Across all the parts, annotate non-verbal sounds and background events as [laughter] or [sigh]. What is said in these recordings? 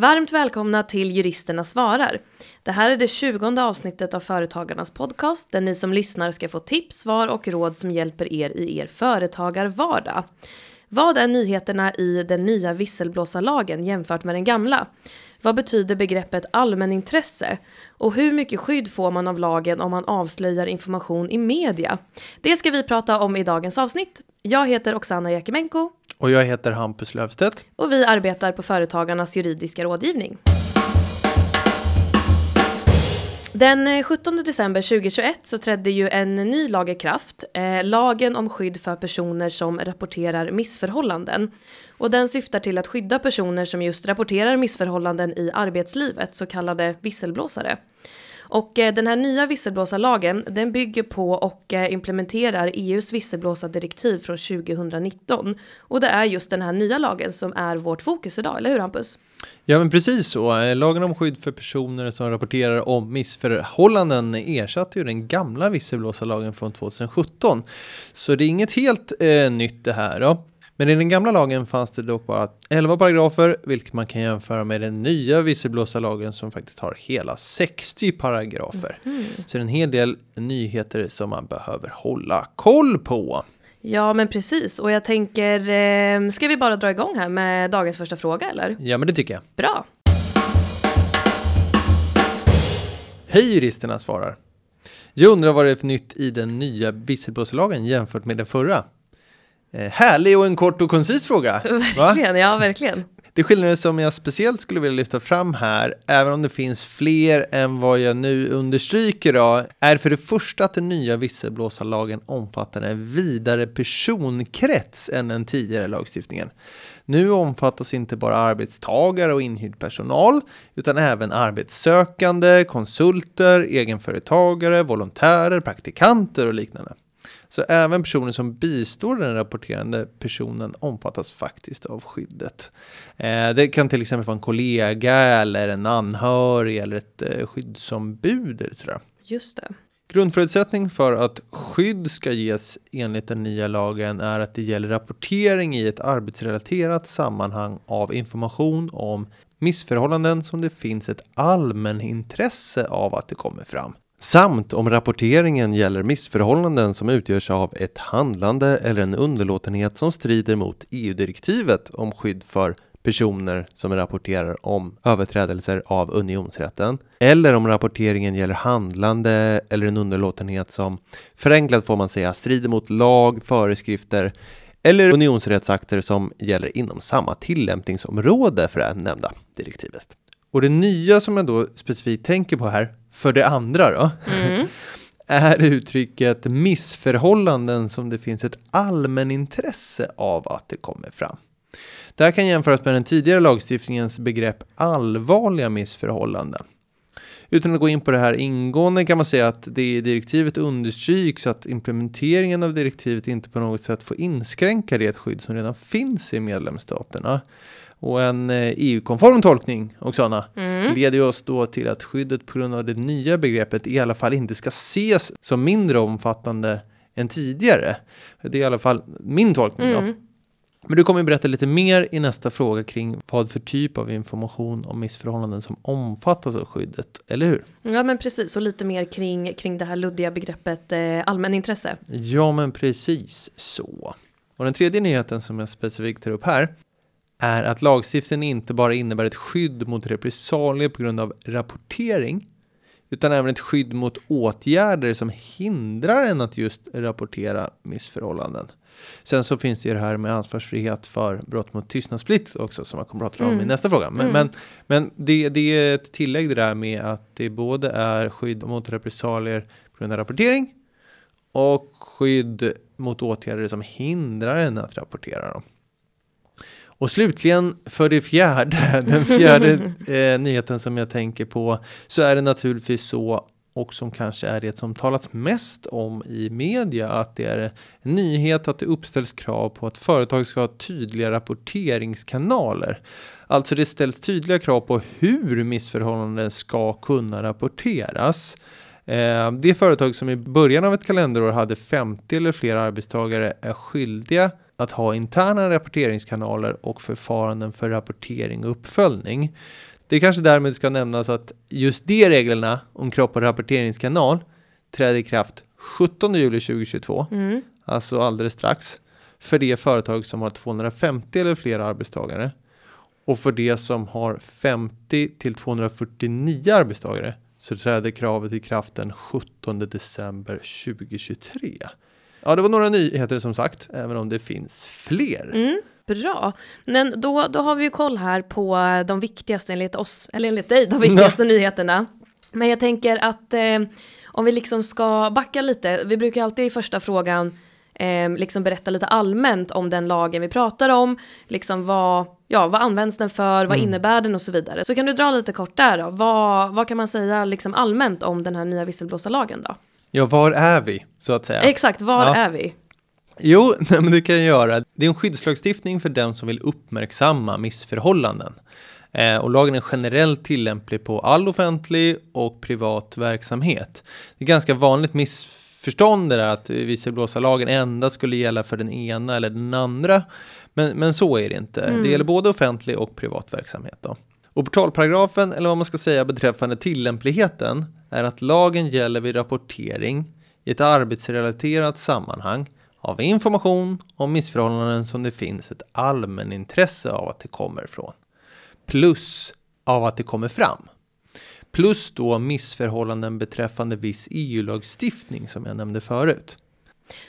Varmt välkomna till Juristerna svarar. Det här är det tjugonde avsnittet av Företagarnas podcast där ni som lyssnar ska få tips, svar och råd som hjälper er i er företagarvardag. Vad är nyheterna i den nya visselblåsarlagen jämfört med den gamla? Vad betyder begreppet allmänintresse? Och hur mycket skydd får man av lagen om man avslöjar information i media? Det ska vi prata om i dagens avsnitt. Jag heter Oksana Jakimenko. Och jag heter Hampus Löfstedt. Och vi arbetar på Företagarnas juridiska rådgivning. Den eh, 17 december 2021 så trädde ju en ny lag i kraft, eh, lagen om skydd för personer som rapporterar missförhållanden. Och den syftar till att skydda personer som just rapporterar missförhållanden i arbetslivet, så kallade visselblåsare. Och eh, den här nya visselblåsarlagen den bygger på och eh, implementerar EUs visselblåsardirektiv från 2019. Och det är just den här nya lagen som är vårt fokus idag, eller hur Hampus? Ja, men precis så. Eh, lagen om skydd för personer som rapporterar om missförhållanden ersatte ju den gamla visselblåsarlagen från 2017. Så det är inget helt eh, nytt det här. Då. Men i den gamla lagen fanns det dock bara 11 paragrafer, vilket man kan jämföra med den nya visselblåsarlagen som faktiskt har hela 60 paragrafer. Mm. Så det är en hel del nyheter som man behöver hålla koll på. Ja, men precis. Och jag tänker, eh, ska vi bara dra igång här med dagens första fråga eller? Ja, men det tycker jag. Bra. Hej juristerna svarar. Jag undrar vad det är för nytt i den nya visselblåsarlagen jämfört med den förra. Eh, härlig och en kort och koncis fråga. [laughs] Verkligen, va? ja verkligen. Det skillnader som jag speciellt skulle vilja lyfta fram här, även om det finns fler än vad jag nu understryker då, är för det första att den nya visselblåsarlagen omfattar en vidare personkrets än den tidigare lagstiftningen. Nu omfattas inte bara arbetstagare och inhyrd personal, utan även arbetssökande, konsulter, egenföretagare, volontärer, praktikanter och liknande. Så även personer som bistår den rapporterande personen omfattas faktiskt av skyddet. Eh, det kan till exempel vara en kollega eller en anhörig eller ett eh, skyddsombud. Eller sådär. Just det. Grundförutsättning för att skydd ska ges enligt den nya lagen är att det gäller rapportering i ett arbetsrelaterat sammanhang av information om missförhållanden som det finns ett allmänintresse av att det kommer fram. Samt om rapporteringen gäller missförhållanden som utgörs av ett handlande eller en underlåtenhet som strider mot EU-direktivet om skydd för personer som rapporterar om överträdelser av unionsrätten eller om rapporteringen gäller handlande eller en underlåtenhet som förenklat får man säga strider mot lag, föreskrifter eller unionsrättsakter som gäller inom samma tillämpningsområde för det nämnda direktivet. Och det nya som jag då specifikt tänker på här för det andra då, mm. [laughs] är uttrycket missförhållanden som det finns ett allmänintresse av att det kommer fram. Det här kan jämföras med den tidigare lagstiftningens begrepp allvarliga missförhållanden. Utan att gå in på det här ingående kan man säga att det i direktivet understryks att implementeringen av direktivet inte på något sätt får inskränka det skydd som redan finns i medlemsstaterna. Och en EU-konform eh, tolkning, Oksana, mm. leder oss då till att skyddet på grund av det nya begreppet i alla fall inte ska ses som mindre omfattande än tidigare. Det är i alla fall min tolkning. Mm. Då. Men du kommer berätta lite mer i nästa fråga kring vad för typ av information om missförhållanden som omfattas av skyddet, eller hur? Ja, men precis, och lite mer kring, kring det här luddiga begreppet eh, allmänintresse. Ja, men precis så. Och den tredje nyheten som jag specifikt tar upp här är att lagstiftningen inte bara innebär ett skydd mot repressalier på grund av rapportering, utan även ett skydd mot åtgärder som hindrar en att just rapportera missförhållanden. Sen så finns det ju det här med ansvarsfrihet för brott mot tystnadsplikt också som jag kommer att prata om mm. i nästa fråga. Men, mm. men, men det, det, är ett tillägg det där med att det både är skydd mot repressalier på grund av rapportering och skydd mot åtgärder som hindrar en att rapportera dem. Och slutligen för det fjärde, [laughs] den fjärde eh, nyheten som jag tänker på, så är det naturligtvis så och som kanske är det som talats mest om i media, att det är en nyhet att det uppställs krav på att företag ska ha tydliga rapporteringskanaler. Alltså det ställs tydliga krav på hur missförhållanden ska kunna rapporteras. Eh, det företag som i början av ett kalenderår hade 50 eller fler arbetstagare är skyldiga att ha interna rapporteringskanaler och förfaranden för rapportering och uppföljning. Det kanske därmed ska nämnas att just de reglerna om kropp och rapporteringskanal träder i kraft 17 juli 2022, Mm. alltså alldeles strax, för de företag som har 250 eller fler arbetstagare. Och för de som har 50 till 249 arbetstagare så träder kravet i kraft den 17 december 2023. Ja, det var några nyheter som sagt, även om det finns fler. Mm, bra. Men då, då har vi ju koll här på de viktigaste enligt oss, eller enligt dig, de [laughs] viktigaste nyheterna. Men jag tänker att eh, om vi liksom ska backa lite, vi brukar alltid i första frågan eh, liksom berätta lite allmänt om den lagen vi pratar om, liksom vad, ja, vad används den för, vad Mm. innebär den och så vidare. Så kan du dra lite kort där då, vad, vad kan man säga liksom allmänt om den här nya visselblåsarlagen då? Ja, var är vi så att säga? Exakt, var Ja. är vi? Jo, [laughs] nej, men det kan jag göra. Det är en skyddslagstiftning för den som vill uppmärksamma missförhållanden. Eh, och lagen är generellt tillämplig på all offentlig och privat verksamhet. Det är ganska vanligt missförstånd det där att visselblåsarlagen endast skulle gälla för den ena eller den andra. Men, men så är det inte. Mm. Det gäller både offentlig och privat verksamhet. Då. Och portalparagrafen, eller vad man ska säga beträffande tillämpligheten, är att lagen gäller vid rapportering i ett arbetsrelaterat sammanhang av information om missförhållanden som det finns ett allmänintresse av att det kommer från. Plus av att det kommer fram. Plus då missförhållanden beträffande viss EU-lagstiftning som jag nämnde förut.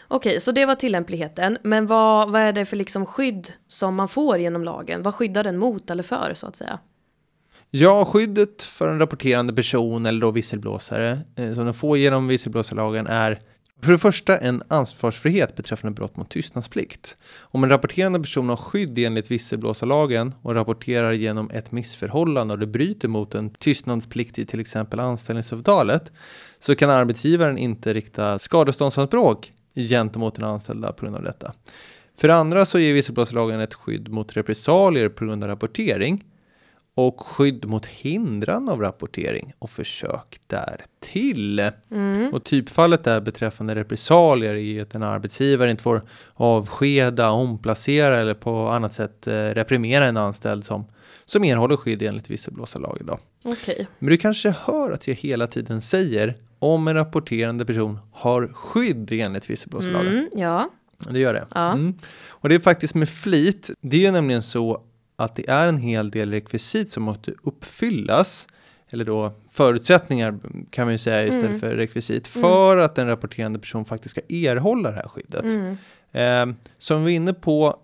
Okej, så det var tillämpligheten. Men vad, vad är det för liksom skydd som man får genom lagen? Vad skyddar den mot eller för så att säga? Ja, skyddet för en rapporterande person eller då visselblåsare eh, som den får genom visselblåsarlagen är för det första en ansvarsfrihet beträffande brott mot tystnadsplikt. Om en rapporterande person har skydd enligt visselblåsarlagen och rapporterar genom ett missförhållande och det bryter mot en tystnadsplikt i till exempel anställningsavtalet så kan arbetsgivaren inte rikta skadeståndsanspråk gentemot den anställda på grund av detta. För det andra så ger visselblåsarlagen ett skydd mot repressalier på grund av rapportering och skydd mot hindrande av rapportering och försök därtill. Mm. Och typfallet där beträffande repressalier är ju att en arbetsgivare inte får avskeda, omplacera eller på annat sätt eh, reprimera en anställd som, som erhåller skydd enligt visselblåsarlagen. Okej. Men du kanske hör att jag hela tiden säger om en rapporterande person har skydd enligt visselblåsarlagen. Mm, ja. Det gör det. Ja. Mm. Och det är faktiskt med flit. Det är ju nämligen så att det är en hel del rekvisit som måste uppfyllas. Eller då förutsättningar kan man ju säga istället Mm. för rekvisit. För att en rapporterande person faktiskt ska erhålla det här skyddet. Mm. Eh, som vi är inne på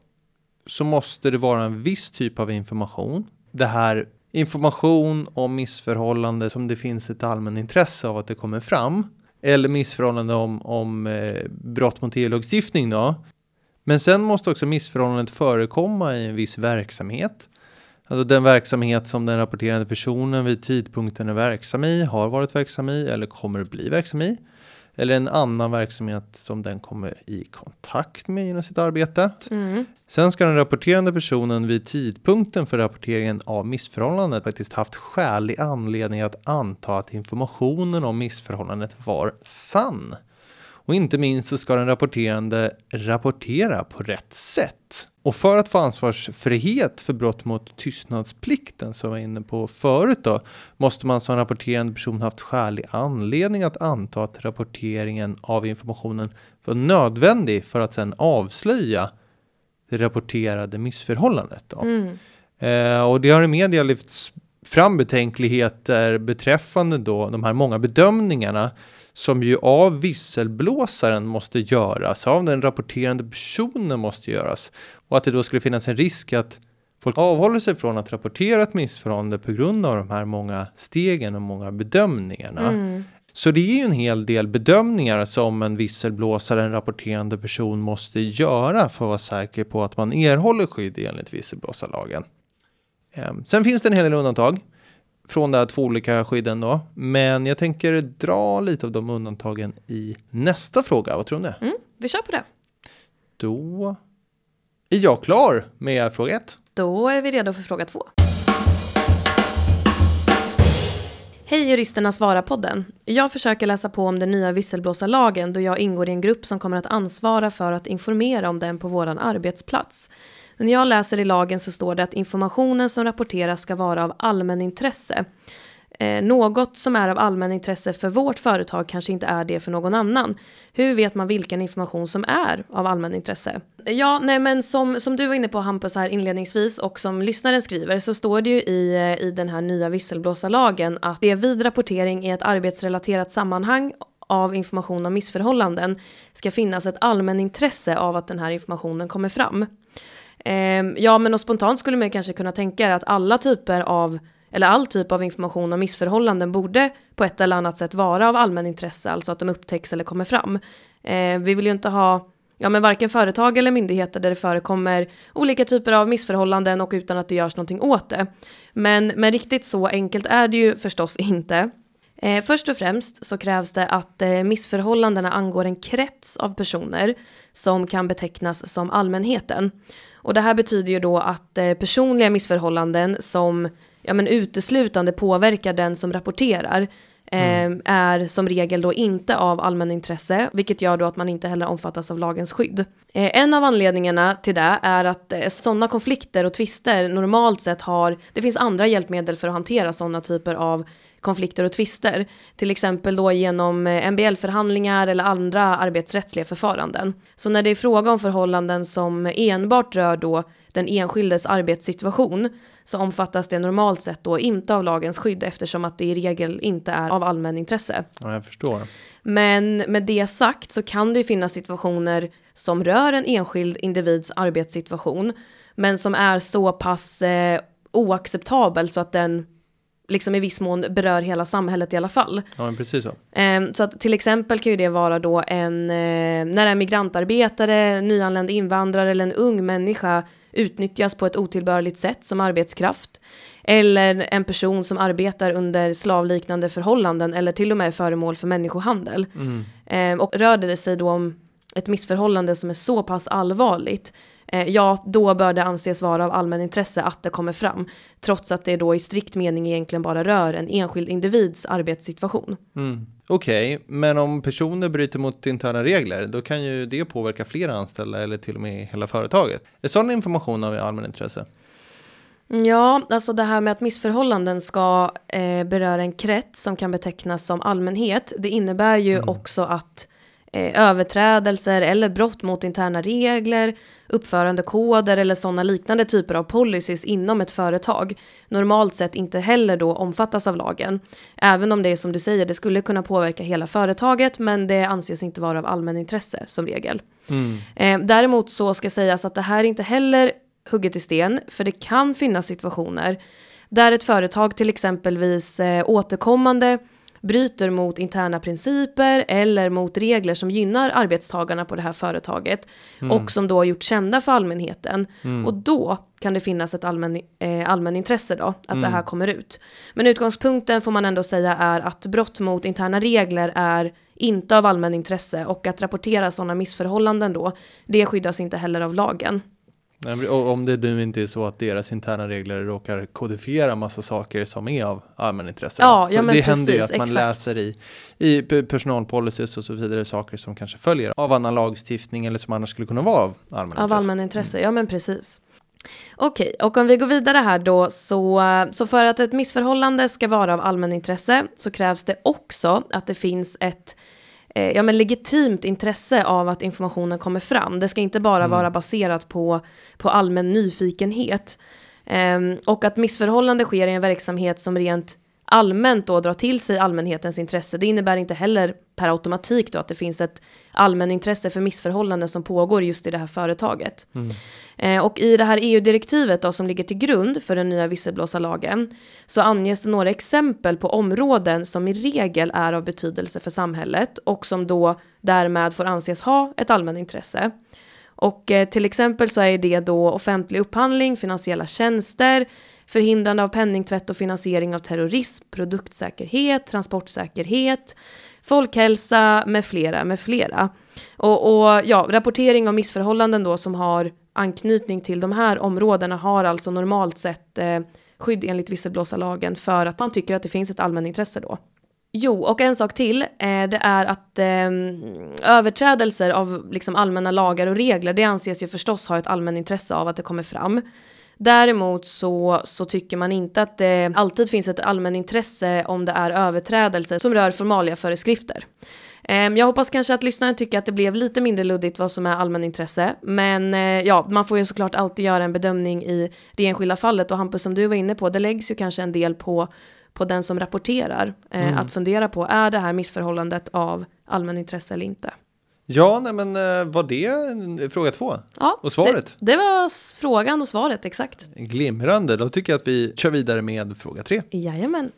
så måste det vara en viss typ av information. Det här information om missförhållande som det finns ett allmänintresse av att det kommer fram. Eller missförhållande om, om eh, brott mot EU-lagstiftning då. Men sen måste också missförhållandet förekomma i en viss verksamhet. Alltså den verksamhet som den rapporterande personen vid tidpunkten är verksam i, har varit verksam i eller kommer att bli verksam i. Eller en annan verksamhet som den kommer i kontakt med genom sitt arbete. Mm. Sen ska den rapporterande personen vid tidpunkten för rapporteringen av missförhållandet faktiskt haft skälig anledning att anta att informationen om missförhållandet var sann. Och inte minst så ska den rapporterande rapportera på rätt sätt. Och för att få ansvarsfrihet för brott mot tystnadsplikten som jag var inne på förut då, måste man som rapporterande person haft skälig anledning att anta att rapporteringen av informationen var nödvändig för att sedan avslöja det rapporterade missförhållandet. Då. Mm. Eh, och det har i media lyfts fram betänkligheter beträffande då de här många bedömningarna som ju av visselblåsaren måste göras, av den rapporterande personen måste göras. Och att det då skulle finnas en risk att folk avhåller sig från att rapportera ett missförhållande på grund av de här många stegen och många bedömningarna. Mm. Så det är ju en hel del bedömningar som en visselblåsare, en rapporterande person måste göra för att vara säker på att man erhåller skydd enligt visselblåsarlagen. Ehm, Sen finns det en hel del undantag från de här två olika skydden då, men jag tänker dra lite av de undantagen i nästa fråga. Vad tror ni? Mm. Vi kör på det. Då är jag klar med fråga ett. Då är vi redo för fråga två. Hej juristerna svara-podden. Jag försöker läsa på om den nya visselblåsarlagen då jag ingår i en grupp som kommer att ansvara för att informera om den på vår arbetsplats. När jag läser i lagen så står det att informationen som rapporteras ska vara av allmänintresse. Eh, något som är av allmänintresse för vårt företag kanske inte är det för någon annan. Hur vet man vilken information som är av allmänintresse? Ja, nej men som, som du var inne på Hampus här inledningsvis och som lyssnaren skriver så står det ju i, eh, i den här nya visselblåsarlagen att det vid rapportering i ett arbetsrelaterat sammanhang av information om missförhållanden ska finnas ett allmänintresse av att den här informationen kommer fram. Eh, ja, men och spontant skulle man kanske kunna tänka att alla typer av eller all typ av information om missförhållanden borde på ett eller annat sätt vara av allmänintresse, alltså att de upptäcks eller kommer fram. Eh, vi vill ju inte ha ja, men varken företag eller myndigheter där det förekommer olika typer av missförhållanden och utan att det görs någonting åt det. Men, men riktigt så enkelt är det ju förstås [laughs] inte. Eh, först och främst så krävs det att eh, missförhållandena angår en krets av personer som kan betecknas som allmänheten. Och det här betyder ju då att eh, personliga missförhållanden som ja, men uteslutande påverkar den som rapporterar Mm. Ehm, är som regel då inte av allmänintresse, vilket gör då att man inte heller omfattas av lagens skydd. Ehm, en av anledningarna till det är att eh, sådana konflikter och tvister normalt sett har, det finns andra hjälpmedel för att hantera sådana typer av konflikter och tvister, till exempel då genom eh, MBL-förhandlingar eller andra arbetsrättsliga förfaranden. Så när det är fråga om förhållanden som enbart rör då den enskildes arbetssituation så omfattas det normalt sett då inte av lagens skydd eftersom att det i regel inte är av allmän intresse. Ja, jag förstår. Men med det sagt så kan det ju finnas situationer som rör en enskild individs arbetssituation men som är så pass eh, oacceptabel så att den liksom i viss mån berör hela samhället i alla fall. Ja, men precis så. Eh, så att till exempel kan ju det vara då en, eh, när en migrantarbetare, nyanländ invandrare eller en ung människa utnyttjas på ett otillbörligt sätt som arbetskraft. Eller en person som arbetar under slavliknande förhållanden eller till och med är föremål för människohandel. Mm. Eh, och rör det sig då om ett missförhållande som är så pass allvarligt eh, ja, då bör det anses vara av allmän intresse att det kommer fram, trots att det då i strikt mening egentligen bara rör en enskild individs arbetssituation. Mm. Okej, okay, men om personer bryter mot interna regler, då kan ju det påverka flera anställda eller till och med hela företaget. Är sån information av allmänintresse? Ja, alltså det här med att missförhållanden ska eh, beröra en krets som kan betecknas som allmänhet, det innebär ju mm. också att överträdelser eller brott mot interna regler, uppförandekoder eller sådana liknande typer av policies inom ett företag normalt sett inte heller då omfattas av lagen. Även om det är som du säger, det skulle kunna påverka hela företaget men det anses inte vara av allmänintresse som regel. Mm. Eh, däremot så ska sägas att det här inte heller hugget i sten för det kan finnas situationer där ett företag till exempelvis eh, återkommande bryter mot interna principer eller mot regler som gynnar arbetstagarna på det här företaget mm. och som då har gjort kända för allmänheten. Mm. Och då kan det finnas ett allmän, eh, allmänintresse då, att mm. det här kommer ut. Men utgångspunkten får man ändå säga är att brott mot interna regler är inte av allmänintresse och att rapportera sådana missförhållanden då, det skyddas inte heller av lagen. Och om det nu inte är så att deras interna regler råkar kodifiera massa saker som är av allmänintresse. Ja, så ja, det precis, händer ju att man exakt. läser i, i personalpolicies och så vidare saker som kanske följer av annan lagstiftning eller som annars skulle kunna vara av allmänintresse. Av allmänintresse, mm. ja men precis. Okej, och om vi går vidare här då så, så för att ett missförhållande ska vara av allmänintresse så krävs det också att det finns ett eh, ja, men legitimt intresse av att informationen kommer fram. Det ska inte bara mm. vara baserat på, på allmän nyfikenhet. Eh, och att missförhållande sker i en verksamhet som rent allmänt då drar till sig allmänhetens intresse. Det innebär inte heller per automatik då att det finns ett allmänintresse för missförhållanden som pågår just i det här företaget. Mm. Eh, och i det här EU-direktivet då som ligger till grund för den nya visselblåsarlagen så anges det några exempel på områden som i regel är av betydelse för samhället och som då därmed får anses ha ett allmänintresse. Och eh, till exempel så är det då offentlig upphandling, finansiella tjänster, förhindrande av penningtvätt och finansiering av terrorism, produktsäkerhet, transportsäkerhet, folkhälsa med flera, med flera. Och, och ja, rapportering om missförhållanden då som har anknytning till de här områdena har alltså normalt sett eh, skydd enligt visselblåsarlagen för att man tycker att det finns ett allmänintresse då. Jo, och en sak till, eh, det är att eh, överträdelser av liksom, allmänna lagar och regler, det anses ju förstås ha ett allmänintresse av att det kommer fram. Däremot så, så tycker man inte att det alltid finns ett allmänintresse om det är överträdelser som rör formaliaföreskrifter. Ehm, jag hoppas kanske att lyssnaren tycker att det blev lite mindre luddigt vad som är allmänintresse. Men eh, ja, man får ju såklart alltid göra en bedömning i det enskilda fallet och Hampus som du var inne på, det läggs ju kanske en del på på den som rapporterar eh, mm. att fundera på är det här missförhållandet av allmänintresse eller inte. Ja, nej men eh, var det fråga två? Ja, och svaret? Det, det, var frågan och svaret, exakt. Glimrande, då tycker jag att vi kör vidare med fråga tre. Jajamän.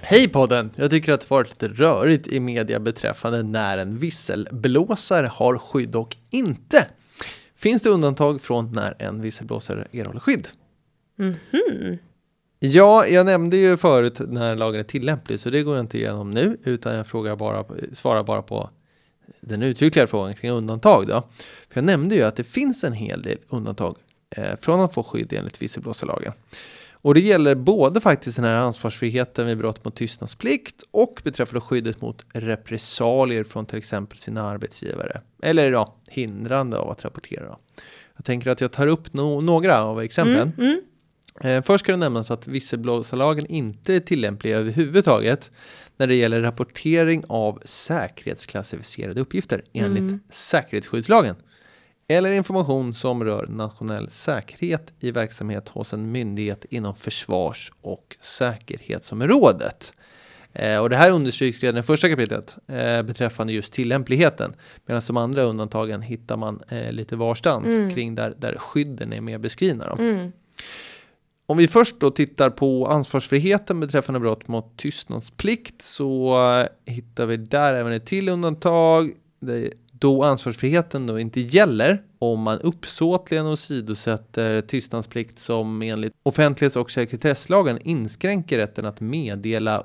Hej podden! Jag tycker att det varit lite rörigt i media beträffande när en visselblåsare har skydd och inte. Finns det undantag från när en visselblåsare erhåller skydd? Mm -hmm. Ja, jag nämnde ju förut när lagen är tillämplig, så det går jag inte igenom nu, utan jag frågar bara, svarar bara på den uttryckliga frågan kring undantag. Då. För jag nämnde ju att det finns en hel del undantag eh, från att få skydd enligt visselblåsarlagen. Och det gäller både faktiskt den här ansvarsfriheten vid brott mot tystnadsplikt och beträffande skyddet mot repressalier från till exempel sina arbetsgivare. Eller ja, hindrande av att rapportera. Jag tänker att jag tar upp no några av exemplen. Mm, mm. Eh, först ska det nämnas att visselblåsarlagen inte är tillämplig överhuvudtaget när det gäller rapportering av säkerhetsklassificerade uppgifter enligt mm. säkerhetsskyddslagen eller information som rör nationell säkerhet i verksamhet hos en myndighet inom försvars och säkerhetsområdet. Eh, och det här understryks redan i första kapitlet eh, beträffande just tillämpligheten. Medan de andra undantagen hittar man eh, lite varstans mm. kring där, där skydden är mer beskrivna. Mm. Om vi först då tittar på ansvarsfriheten beträffande brott mot tystnadsplikt så eh, hittar vi där även ett till undantag. Då ansvarsfriheten då inte gäller om man uppsåtligen åsidosätter tystnadsplikt som enligt offentlighets och sekretesslagen inskränker rätten att meddela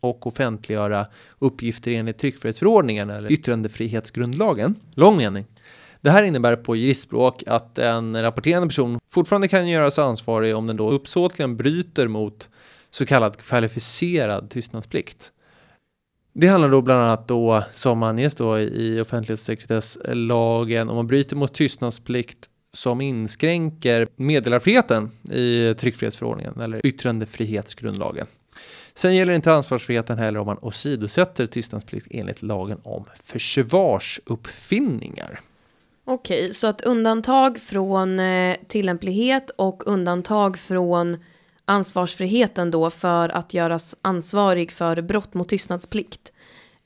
och offentliggöra uppgifter enligt tryckfrihetsförordningen eller yttrandefrihetsgrundlagen. Lång mening. Det här innebär på juristspråk att en rapporterande person fortfarande kan göras ansvarig om den då uppsåtligen bryter mot så kallad kvalificerad tystnadsplikt. Det handlar då bland annat då som anges då i offentlighets och sekretesslagen om man bryter mot tystnadsplikt som inskränker meddelarfriheten i tryckfrihetsförordningen eller yttrandefrihetsgrundlagen. Sen gäller inte ansvarsfriheten heller om man åsidosätter tystnadsplikt enligt lagen om försvarsuppfinningar. Okej, så att undantag från eh, tillämplighet och undantag från ansvarsfriheten då för att göras ansvarig för brott mot tystnadsplikt.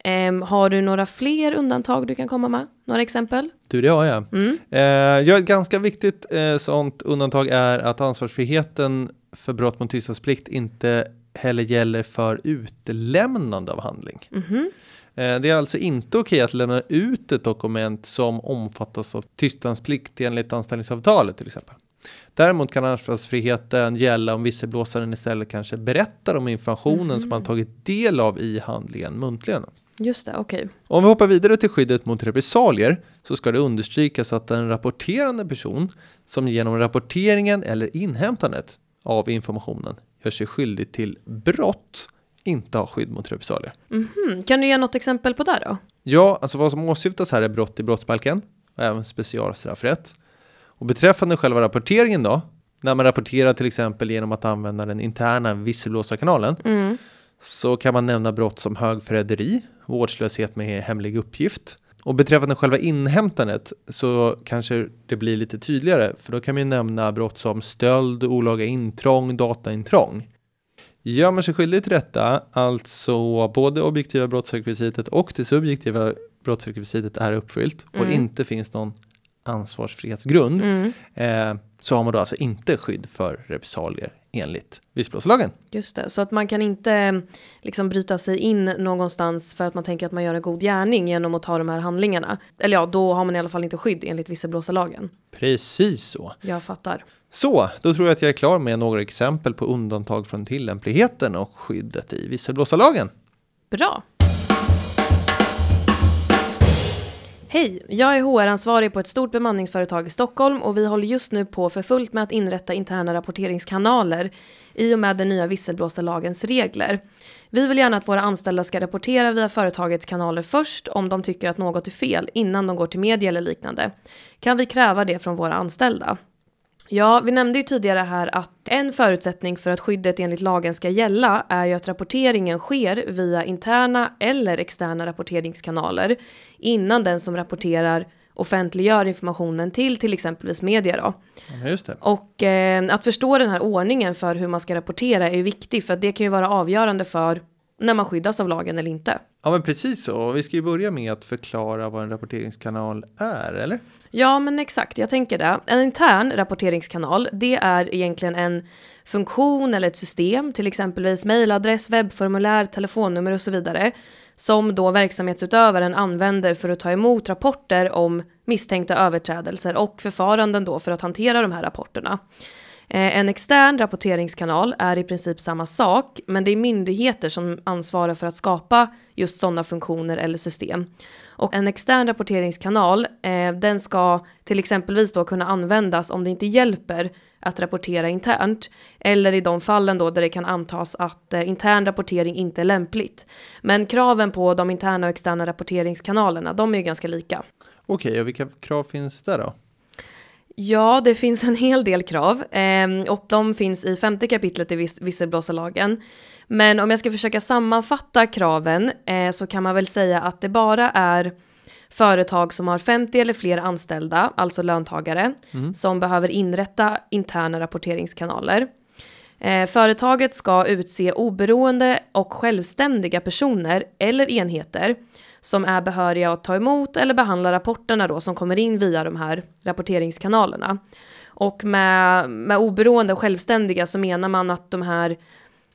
Um, har du några fler undantag du kan komma med? Några exempel? Du, det har jag. Mm. Uh, ja, ett ganska viktigt uh, sånt undantag är att ansvarsfriheten för brott mot tystnadsplikt inte heller gäller för utlämnande av handling. Mm -hmm. Det är alltså inte okej att lämna ut ett dokument som omfattas av tystnadsplikt enligt anställningsavtalet till exempel. Däremot kan ansvarsfriheten gälla om visselblåsaren istället kanske berättar om informationen mm. som man tagit del av i handlingen muntligen. Just det, okej. Okay. Om vi hoppar vidare till skyddet mot repressalier så ska det understrykas att en rapporterande person som genom rapporteringen eller inhämtandet av informationen gör sig skyldig till brott inte har skydd mot repressalier. Mm -hmm. Kan du ge något exempel på det då? Ja, alltså vad som åsyftas här är brott i brottsbalken och även specialstraffrätt. Och beträffande själva rapporteringen då, när man rapporterar till exempel genom att använda den interna visselblåsarkanalen, mm. så kan man nämna brott som högförräderi, vårdslöshet med hemlig uppgift. Och beträffande själva inhämtandet så kanske det blir lite tydligare, för då kan man nämna brott som stöld, olaga intrång, dataintrång. Gör man sig skyldig till detta, alltså både objektiva brottsrekvisitet och det subjektiva brottsrekvisitet är uppfyllt och det mm. inte finns någon ansvarsfrihetsgrund mm. eh, så har man då alltså inte skydd för repressalier enligt visselblåsarlagen. Just det, så att man kan inte liksom bryta sig in någonstans för att man tänker att man gör en god gärning genom att ta de här handlingarna. Eller ja, då har man i alla fall inte skydd enligt visselblåsarlagen. Precis så. Jag fattar. Så, då tror jag att jag är klar med några exempel på undantag från tillämpligheten och skyddet i visselblåsarlagen. Bra. Hej, jag är HR-ansvarig på ett stort bemanningsföretag i Stockholm och vi håller just nu på för fullt med att inrätta interna rapporteringskanaler i och med den nya visselblåsarlagens regler. Vi vill gärna att våra anställda ska rapportera via företagets kanaler först om de tycker att något är fel innan de går till media eller liknande. Kan vi kräva det från våra anställda? Ja, vi nämnde ju tidigare här att en förutsättning för att skyddet enligt lagen ska gälla är ju att rapporteringen sker via interna eller externa rapporteringskanaler innan den som rapporterar offentliggör informationen till till exempelvis media då. Ja. Och eh, att förstå den här ordningen för hur man ska rapportera är ju viktigt för att det kan ju vara avgörande för när man skyddas av lagen eller inte. Ja, men precis så. Vi ska ju börja med att förklara vad en rapporteringskanal är, eller? Ja, men exakt, jag tänker det. En intern rapporteringskanal, det är egentligen en funktion eller ett system, till exempelvis mejladress, webbformulär, telefonnummer och så vidare, som då verksamhetsutövaren använder för att ta emot rapporter om misstänkta överträdelser och förfaranden då för att hantera de här rapporterna. Eh, en extern rapporteringskanal är i princip samma sak, men det är myndigheter som ansvarar för att skapa just sådana funktioner eller system. Och en extern rapporteringskanal, eh, den ska till exempelvis då kunna användas om det inte hjälper att rapportera internt, eller i de fallen då där det kan antas att eh, intern rapportering inte är lämpligt. Men kraven på de interna och externa rapporteringskanalerna, de är ju ganska lika. Okej, och vilka krav finns det då? Ja, det finns en hel del krav eh, och de finns i femte kapitlet i vis visselblåsarlagen. Men om jag ska försöka sammanfatta kraven eh, så kan man väl säga att det bara är företag som har 50 eller fler anställda, alltså löntagare, mm. som behöver inrätta interna rapporteringskanaler. Eh, företaget ska utse oberoende och självständiga personer eller enheter som är behöriga att ta emot eller behandla rapporterna då som kommer in via de här rapporteringskanalerna. Och med, med oberoende och självständiga så menar man att de här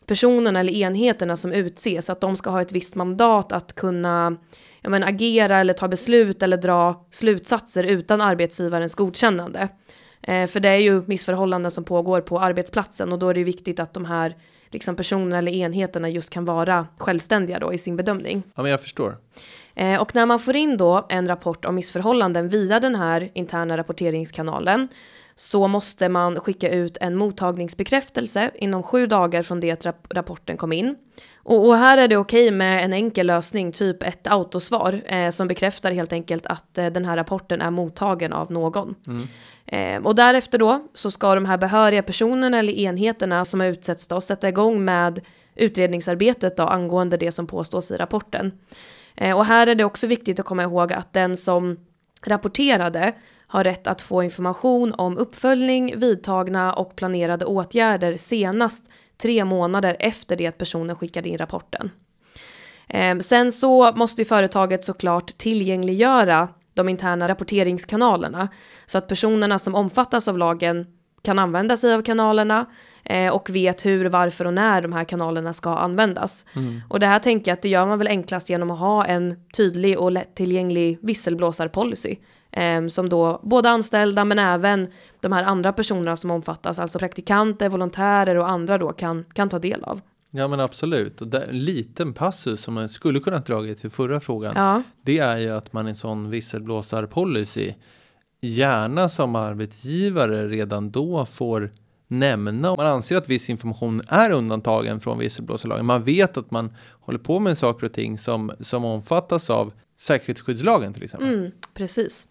personerna eller enheterna som utses, att de ska ha ett visst mandat att kunna ja, men, agera eller ta beslut eller dra slutsatser utan arbetsgivarens godkännande. Eh, för det är ju missförhållanden som pågår på arbetsplatsen och då är det viktigt att de här liksom, personerna eller enheterna just kan vara självständiga då i sin bedömning. Ja, men jag förstår. Eh, och när man får in då en rapport om missförhållanden via den här interna rapporteringskanalen så måste man skicka ut en mottagningsbekräftelse inom sju dagar från det att rap rapporten kom in. Och, och, här är det okej okay med en enkel lösning, typ ett autosvar, eh, som bekräftar helt enkelt att eh, den här rapporten är mottagen av någon. Mm. Eh, och därefter då så ska de här behöriga personerna eller enheterna som har utsetts då sätta igång med utredningsarbetet då angående det som påstås i rapporten. Eh, och här är det också viktigt att komma ihåg att den som rapporterade har rätt att få information om uppföljning, vidtagna och planerade åtgärder senast tre månader efter det att personen skickade in rapporten. Eh, sen så måste ju företaget såklart tillgängliggöra de interna rapporteringskanalerna så att personerna som omfattas av lagen kan använda sig av kanalerna eh, och vet hur, varför och när de här kanalerna ska användas. Mm. Och det här tänker jag att det gör man väl enklast genom att ha en tydlig och lättillgänglig visselblåsarpolicy eh, som då både anställda men även de här andra personerna som omfattas, alltså praktikanter, volontärer och andra då kan, kan ta del av. Ja men absolut. Och en liten passus som man skulle kunna dra till förra frågan. Ja. Det är ju att man i en sån visselblåsarpolicy gärna som arbetsgivare redan då får nämna om man anser att viss information är undantagen från visselblåsarlagen. Man vet att man håller på med saker och ting som, som omfattas av säkerhetsskyddslagen till exempel. Mm, precis.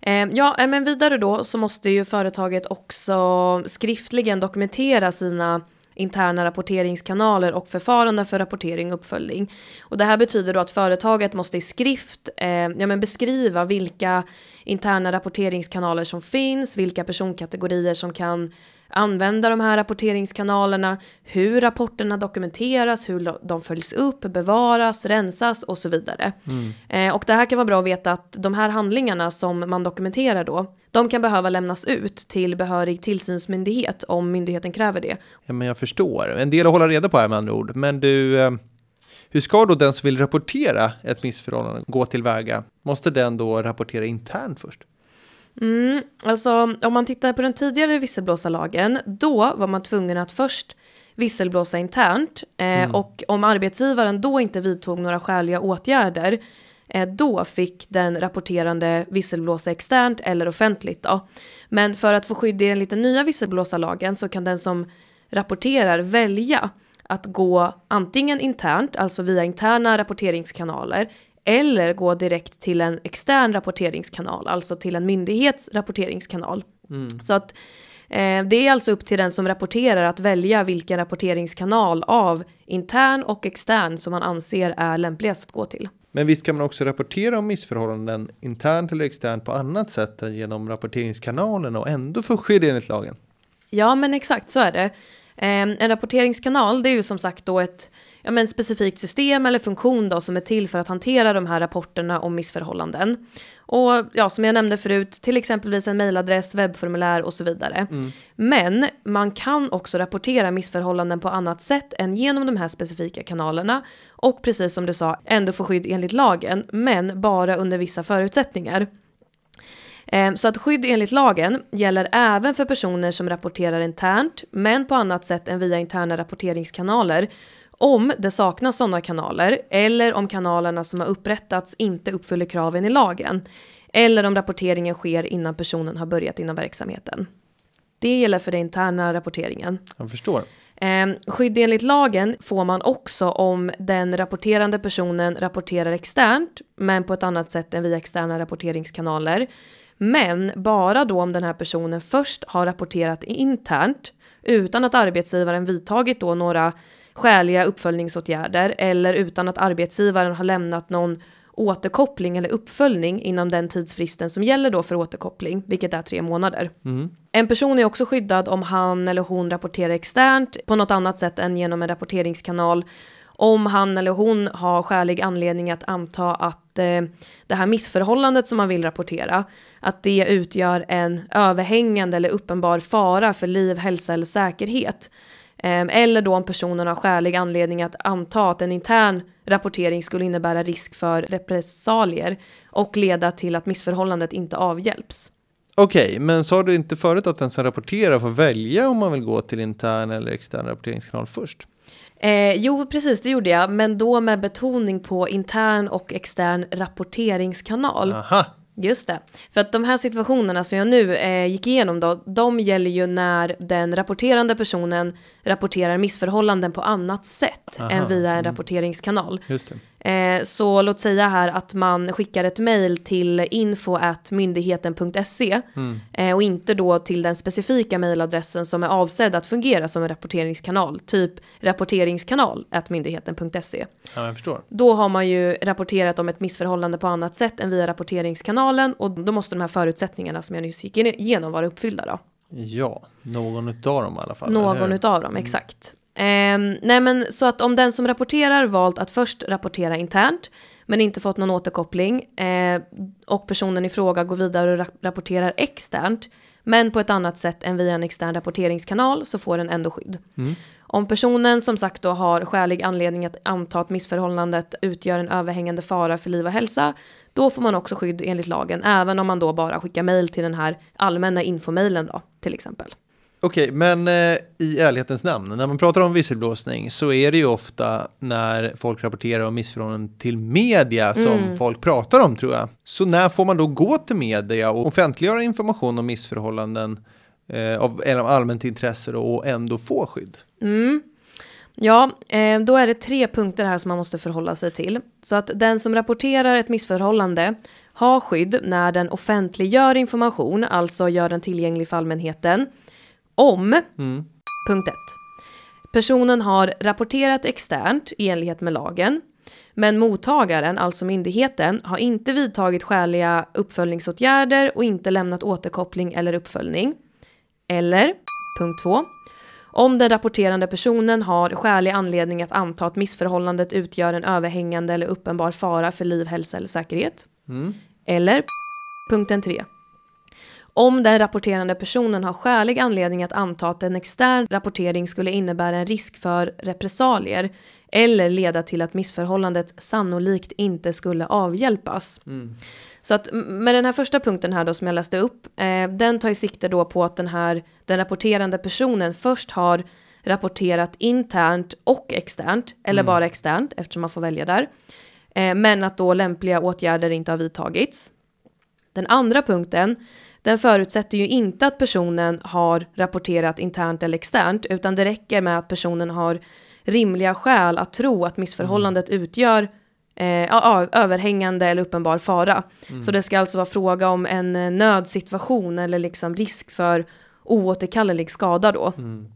Eh, ja, eh, men vidare då så måste ju företaget också skriftligen dokumentera sina interna rapporteringskanaler och förfaranden för rapportering och uppföljning. Och det här betyder då att företaget måste i skrift eh, ja, men beskriva vilka interna rapporteringskanaler som finns, vilka personkategorier som kan använda de här rapporteringskanalerna, hur rapporterna dokumenteras, hur de följs upp, bevaras, rensas och så vidare. Mm. Eh, och det här kan vara bra att veta att de här handlingarna som man dokumenterar då, de kan behöva lämnas ut till behörig tillsynsmyndighet om myndigheten kräver det. Ja, men jag förstår. En del att hålla reda på här med andra ord. Men du, eh, hur ska då den som vill rapportera ett missförhållande gå tillväga? Måste den då rapportera internt först? Mm, alltså om man tittar på den tidigare visselblåsarlagen, då var man tvungen att först visselblåsa internt eh, mm. och om arbetsgivaren då inte vidtog några skäliga åtgärder eh, då fick den rapporterande visselblåsa externt eller offentligt. Då. Men för att få skydd i den lite nya visselblåsarlagen så kan den som rapporterar välja att gå antingen internt, alltså via interna rapporteringskanaler, eller gå direkt till en extern rapporteringskanal, alltså till en myndighets rapporteringskanal. Mm. Så att eh, det är alltså upp till den som rapporterar att välja vilken rapporteringskanal av intern och extern som man anser är lämpligast att gå till. Men visst kan man också rapportera om missförhållanden internt eller externt på annat sätt än genom rapporteringskanalen och ändå få skydd enligt lagen? Ja, men exakt så är det. Ehm, en rapporteringskanal det är ju som sagt då ett ja, men specifikt system eller funktion då som är till för att hantera de här rapporterna om missförhållanden. Och ja, som jag nämnde förut, till exempelvis en mejladress, webbformulär och så vidare. Mm. Men man kan också rapportera missförhållanden på annat sätt än genom de här specifika kanalerna. Och precis som du sa, ändå få skydd enligt lagen, men bara under vissa förutsättningar. Ehm, så att skydd enligt lagen gäller även för personer som rapporterar internt, men på annat sätt än via interna rapporteringskanaler. Om det saknas sådana kanaler, eller om kanalerna som har upprättats inte uppfyller kraven i lagen. Eller om rapporteringen sker innan personen har börjat inom verksamheten. Det gäller för den interna rapporteringen. Jag förstår. Eh, skydd enligt lagen får man också om den rapporterande personen rapporterar externt, men på ett annat sätt än via externa rapporteringskanaler. Men bara då om den här personen först har rapporterat internt utan att arbetsgivaren vidtagit då några skäliga uppföljningsåtgärder eller utan att arbetsgivaren har lämnat någon återkoppling eller uppföljning inom den tidsfristen som gäller då för återkoppling, vilket är tre månader. Mm. En person är också skyddad om han eller hon rapporterar externt på något annat sätt än genom en rapporteringskanal om han eller hon har skälig anledning att anta att eh, det här missförhållandet som man vill rapportera, att det utgör en överhängande eller uppenbar fara för liv, hälsa eller säkerhet. Eh, eller då om personen har skälig anledning att anta att en intern rapportering skulle innebära risk för repressalier och leda till att missförhållandet inte avhjälps. Okej, okay, men sa du inte förut att den som rapporterar får välja om man vill gå till intern eller extern rapporteringskanal först? Eh, jo, precis det gjorde jag, men då med betoning på intern och extern rapporteringskanal. Aha. Just det. För att de här situationerna som jag nu eh, gick igenom då, de gäller ju när den rapporterande personen rapporterar missförhållanden på annat sätt Aha. än via en mm. rapporteringskanal. Just det. Eh, så låt säga här att man skickar ett mejl till info.myndigheten.se mm. eh, och inte då till den specifika mejladressen som är avsedd att fungera som en rapporteringskanal, typ rapporteringskanal.myndigheten.se. Ja, jag förstår. Då har man ju rapporterat om ett missförhållande på annat sätt än via rapporteringskanalen och då måste de här förutsättningarna som jag nyss gick igenom vara uppfyllda då. Ja, någon utav dem i alla fall. Någon utav dem, exakt. Eh, nej men så att om den som rapporterar valt att först rapportera internt men inte fått någon återkoppling eh, och personen i fråga går vidare och ra rapporterar externt men på ett annat sätt än via en extern rapporteringskanal så får den ändå skydd. Mm. Om personen som sagt då har skälig anledning att anta att missförhållandet utgör en överhängande fara för liv och hälsa, då får man också skydd enligt lagen, även om man då bara skickar mejl till den här allmänna infomailen då, till exempel. Okej, okay, men eh, i ärlighetens namn, när man pratar om visselblåsning så är det ju ofta när folk rapporterar om missförhållanden till media som mm. folk pratar om tror jag. Så när får man då gå till media och offentliggöra information om missförhållanden eh, av, av allmänt intresse och ändå få skydd? Mm. Ja, eh, då är det tre punkter här som man måste förhålla sig till. Så att den som rapporterar ett missförhållande har skydd när den offentliggör information, alltså gör den tillgänglig för allmänheten om mm. punkt 1. Personen har rapporterat externt i enlighet med lagen, men mottagaren, alltså myndigheten, har inte vidtagit skäliga uppföljningsåtgärder och inte lämnat återkoppling eller uppföljning. Eller punkt 2. Om den rapporterande personen har skälig anledning att anta att missförhållandet utgör en överhängande eller uppenbar fara för liv, hälsa eller säkerhet. Mm. Eller punkten 3. Om den rapporterande personen har skälig anledning att anta att en extern rapportering skulle innebära en risk för repressalier eller leda till att missförhållandet sannolikt inte skulle avhjälpas. Mm. Så att med den här första punkten här då som jag läste upp, eh, den tar ju sikte då på att den här, den rapporterande personen först har rapporterat internt och externt, eller mm. bara externt eftersom man får välja där. eh, men att då lämpliga åtgärder inte har vidtagits. Den andra punkten, den förutsätter ju inte att personen har rapporterat internt eller externt, utan det räcker med att personen har rimliga skäl att tro att missförhållandet utgör eh, överhängande eller uppenbar fara. Mm. Så det ska alltså vara fråga om en eh, nödsituation eller liksom risk för oåterkallelig skada då. Mm.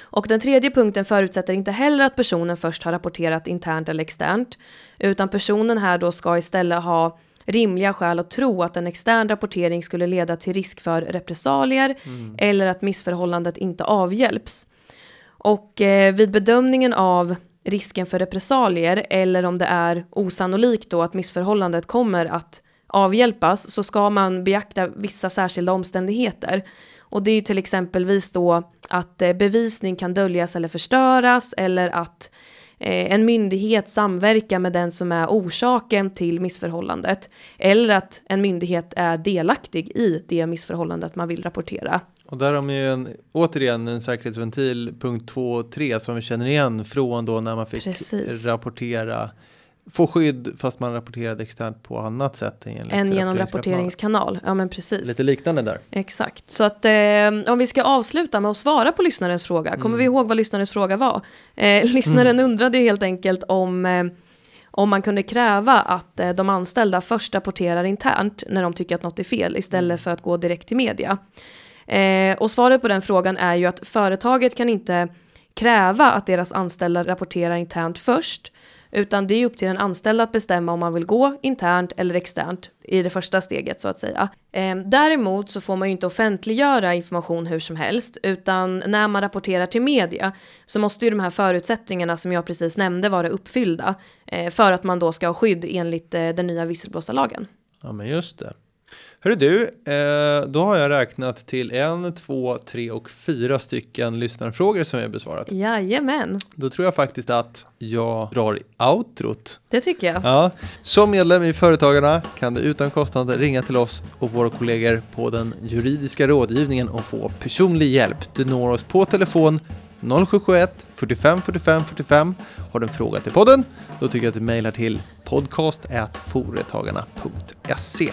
Och den tredje punkten förutsätter inte heller att personen först har rapporterat internt eller externt, utan personen här då ska istället ha rimliga skäl att tro att en extern rapportering skulle leda till risk för repressalier mm. eller att missförhållandet inte avhjälps. Och eh, vid bedömningen av risken för repressalier eller om det är osannolikt då att missförhållandet kommer att avhjälpas så ska man beakta vissa särskilda omständigheter. Och det är ju till exempelvis då att eh, bevisning kan döljas eller förstöras eller att en myndighet samverkar med den som är orsaken till missförhållandet. Eller att en myndighet är delaktig i det missförhållandet man vill rapportera. Och där har man ju en, återigen en säkerhetsventil punkt 2 och 3 som vi känner igen från då när man fick Precis. rapportera få skydd fast man rapporterade externt på annat sätt. Än genom rapporteringskanal. Ja men precis. Lite liknande där. Exakt. Så att eh, om vi ska avsluta med att svara på lyssnarens fråga. Kommer mm. vi ihåg vad lyssnarens fråga var? Eh, [laughs] lyssnaren mm. undrade helt enkelt om eh, om man kunde kräva att eh, de anställda först rapporterar internt när de tycker att något är fel istället mm. för att gå direkt till media. Eh, och svaret på den frågan är ju att företaget kan inte kräva att deras anställda rapporterar internt först, utan det är upp till den anställda att bestämma om man vill gå internt eller externt i det första steget så att säga. Ehm, däremot så får man ju inte offentliggöra information hur som helst, utan när man rapporterar till media så måste ju de här förutsättningarna som jag precis nämnde vara uppfyllda eh, för att man då ska ha skydd enligt eh, den nya visselblåsarlagen. Ja, men just det. Hörru du, eh, då har jag räknat till en, två, tre och fyra stycken lyssnarfrågor som jag besvarat. Jajamän. Då tror jag faktiskt att jag drar outrot. Det tycker jag. Ja. Som medlem i Företagarna kan du utan kostnad ringa till oss och våra kollegor på den juridiska rådgivningen och få personlig hjälp. Du når oss på telefon 0771 45 45 45. Har du en fråga till podden? Då tycker jag att du mejlar till podcast.foretagarna.se.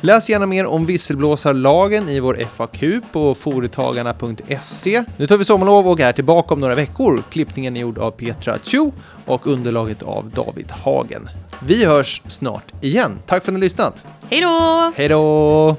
Läs gärna mer om visselblåsarlagen i vår FAQ på foretagarna.se. Nu tar vi sommarlov och är tillbaka om några veckor. Klippningen är gjord av Petra Chu och underlaget av David Hagen. Vi hörs snart igen. Tack för att ni har lyssnat. Hej då! Hej då!